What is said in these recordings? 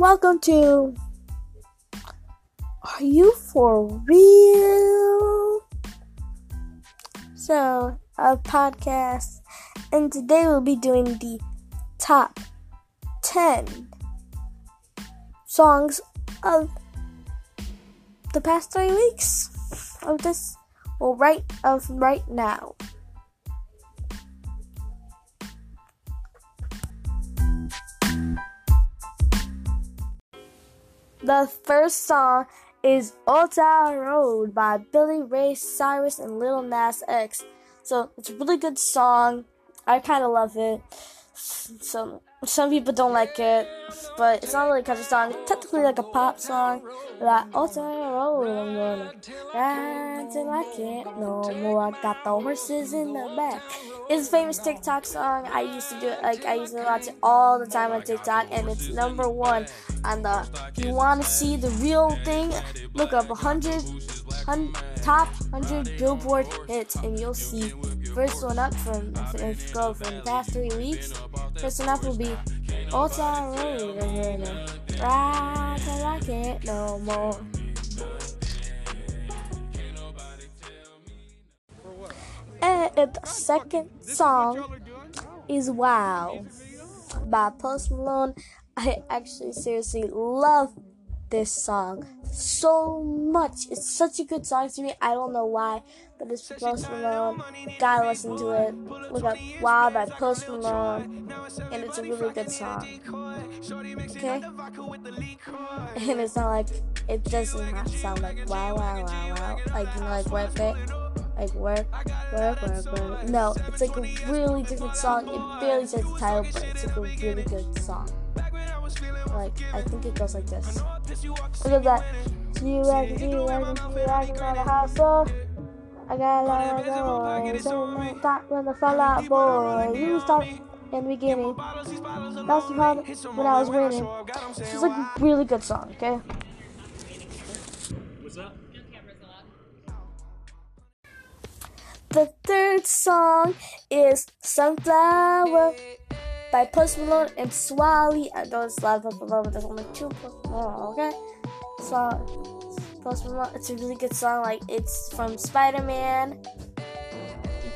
welcome to Are You For Real? So, a podcast, and today we'll be doing the top 10 songs of the past three weeks of this, well, right of right now. The first song is Old Town Road by Billy Ray Cyrus and Lil Nas X. So it's a really good song. I kind of love it. So some people don't like it, but it's not really a country song. It's technically like a pop song. Old Town Road, I'm gonna I can't no more. I got the horses in the back. It's a famous TikTok song. I used to do it like I used to watch it all the time on TikTok, and it's number one on the. You want to see the real thing, look up 100, 100 top 100 Billboard hits, and you'll see first one up from if go from the past three weeks. Will be Old Town Road, uh, ride till I can't no more. And the second song is Wow by Post Malone. I actually seriously love this song so much. It's such a good song to me. I don't know why, but it's Post Malone. Gotta listen to it. Look up Wow by Post Malone, and it's a really good song. Okay? And it's not like, it doesn't not sound like wow, wow, wow, wow. Like, you know, like work it. Like work, work, work, work. No, it's like a really different song. It barely says the title, but it's like a really good song. Like, I think it goes like this. Look at that. See you working, see you working, see you working on the hustle. I got a lot of doors. And when the fell out, boy. You start in the beginning. That's the part when I was winning. It's just like a really good song, okay? What's up? The third song is Sunflower by Post Malone and Swae Lee. I know it's a lot of Malone, but there's only two Post Malone, okay? So, Post Malone, it's a really good song. Like, it's from Spider Man.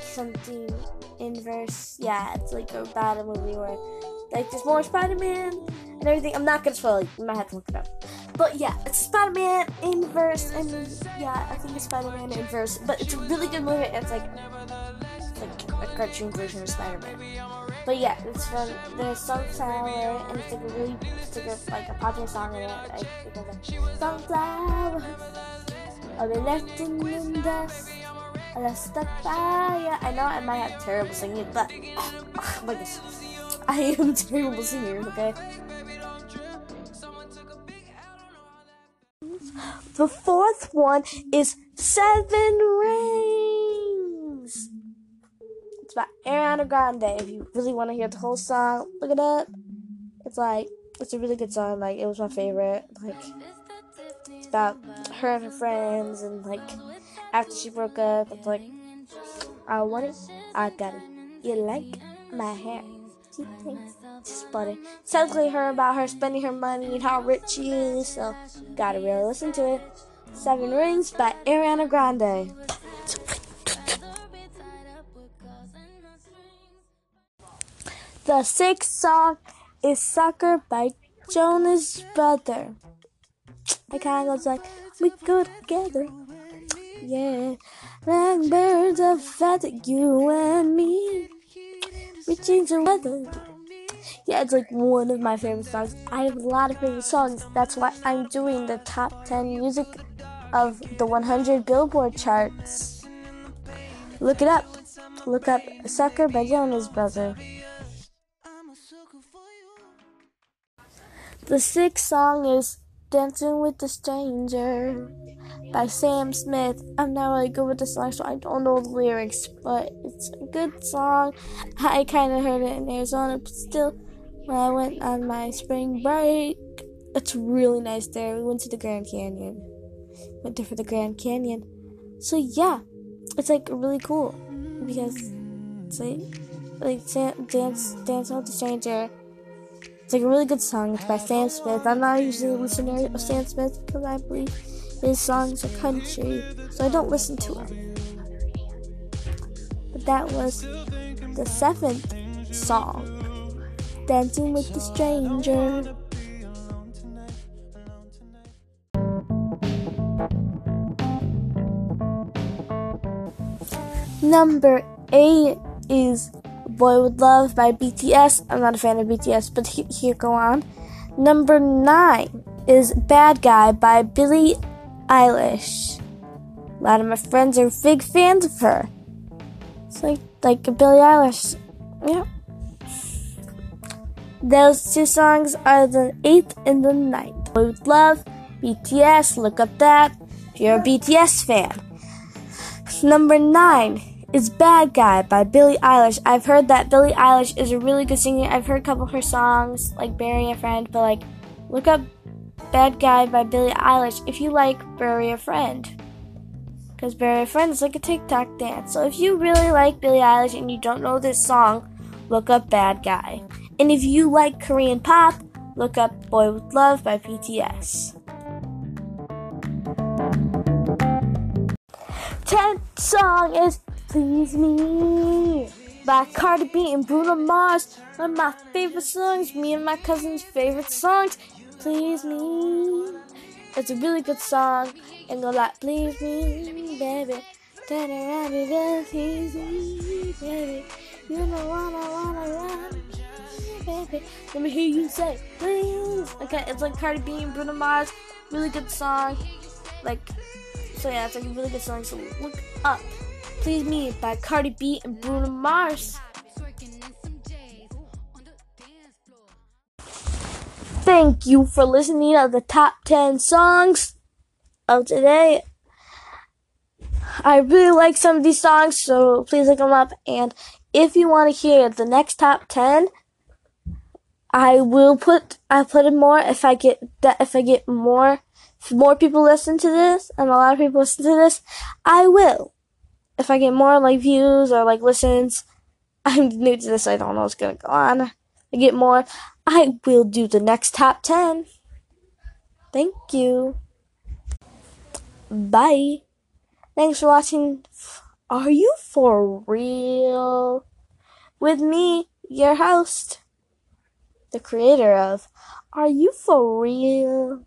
Something inverse. Yeah, it's like about a movie where, like, there's more Spider Man and everything. I'm not gonna spoil it. You might have to look it up. But yeah, it's Spider Man inverse, and yeah, I think it's Spider Man inverse. But it's a really good movie. and It's like, like a cartoon version of Spider Man. But yeah, it's from the Sunflower, and it's like a really, it's like a, like a popular song in it. Like, it goes like, Sunflower, are they left in the dust? Are they stuck by ya? I know I might have terrible singing, but oh my gosh, I am terrible singer. Okay. The fourth one is Seven Rings. It's by Ariana Grande. If you really want to hear the whole song, look it up. It's like it's a really good song. Like it was my favorite. Like it's about her and her friends, and like after she broke up, it's like I want it, I got it. You like my hair? She thinks just funny. Sounds her about her spending her money and how rich she is. So gotta really listen to it. Seven Rings by Ariana Grande. The sixth song is Sucker by Jonas Brother. It kind of goes like, we go together. Yeah, like birds of feather, you and me. We change the weather. Yeah, it's like one of my favorite songs. I have a lot of favorite songs. That's why I'm doing the top 10 music of the 100 Billboard charts. Look it up. Look up Sucker by Jonas Brother. The sixth song is Dancing with the Stranger by Sam Smith. I'm not really good with the song, so I don't know the lyrics, but it's a good song. I kind of heard it in Arizona, but still, when I went on my spring break, it's really nice there. We went to the Grand Canyon. Went there for the Grand Canyon. So yeah, it's like really cool because it's like like dance dance with the stranger It's like a really good song. It's by Sam Smith. I'm not usually a listener of Sam Smith because I believe his songs are country, so I don't listen to him. But that was the seventh song, Dancing with the Stranger. Number eight is Boy with Love by BTS. I'm not a fan of BTS, but he- here go on. Number nine is Bad Guy by Billie Eilish. A lot of my friends are big fans of her. It's like like a Billie Eilish. Yeah. Those two songs are the eighth and the ninth. Boy with Love, BTS. Look up that if you're a BTS fan. Number nine is Bad Guy by Billie Eilish. I've heard that Billie Eilish is a really good singer. I've heard a couple of her songs, like Bury a Friend, but like, look up Bad Guy by Billie Eilish if you like Bury a Friend. Because Bury a Friend is like a TikTok dance. So if you really like Billie Eilish and you don't know this song, look up Bad Guy. And if you like Korean pop, look up Boy with Love by BTS. 10th song is Please Me by Cardi B and Bruno Mars. One of my favorite songs, me and my cousin's favorite songs. Please Me. It's a really good song. And go like, Please Me, baby. Turn around and please me, baby. You know wanna, wanna run, baby. Let me hear you say, please. Okay, it's like Cardi B and Bruno Mars. Really good song. Like, so yeah, it's like a really good song. So look up Please Me by Cardi B and Bruno Mars. Thank you for listening to the top 10 songs of today. I really like some of these songs, so please look them up. And if you want to hear the next top 10, I will put I put in more if I get that if I get more if more people listen to this and a lot of people listen to this, I will. If I get more like views or like listens, I'm new to this, I don't know what's gonna go on. I get more, I will do the next top 10. Thank you. Bye. Thanks for watching. Are you for real? With me, your host, the creator of Are You For Real?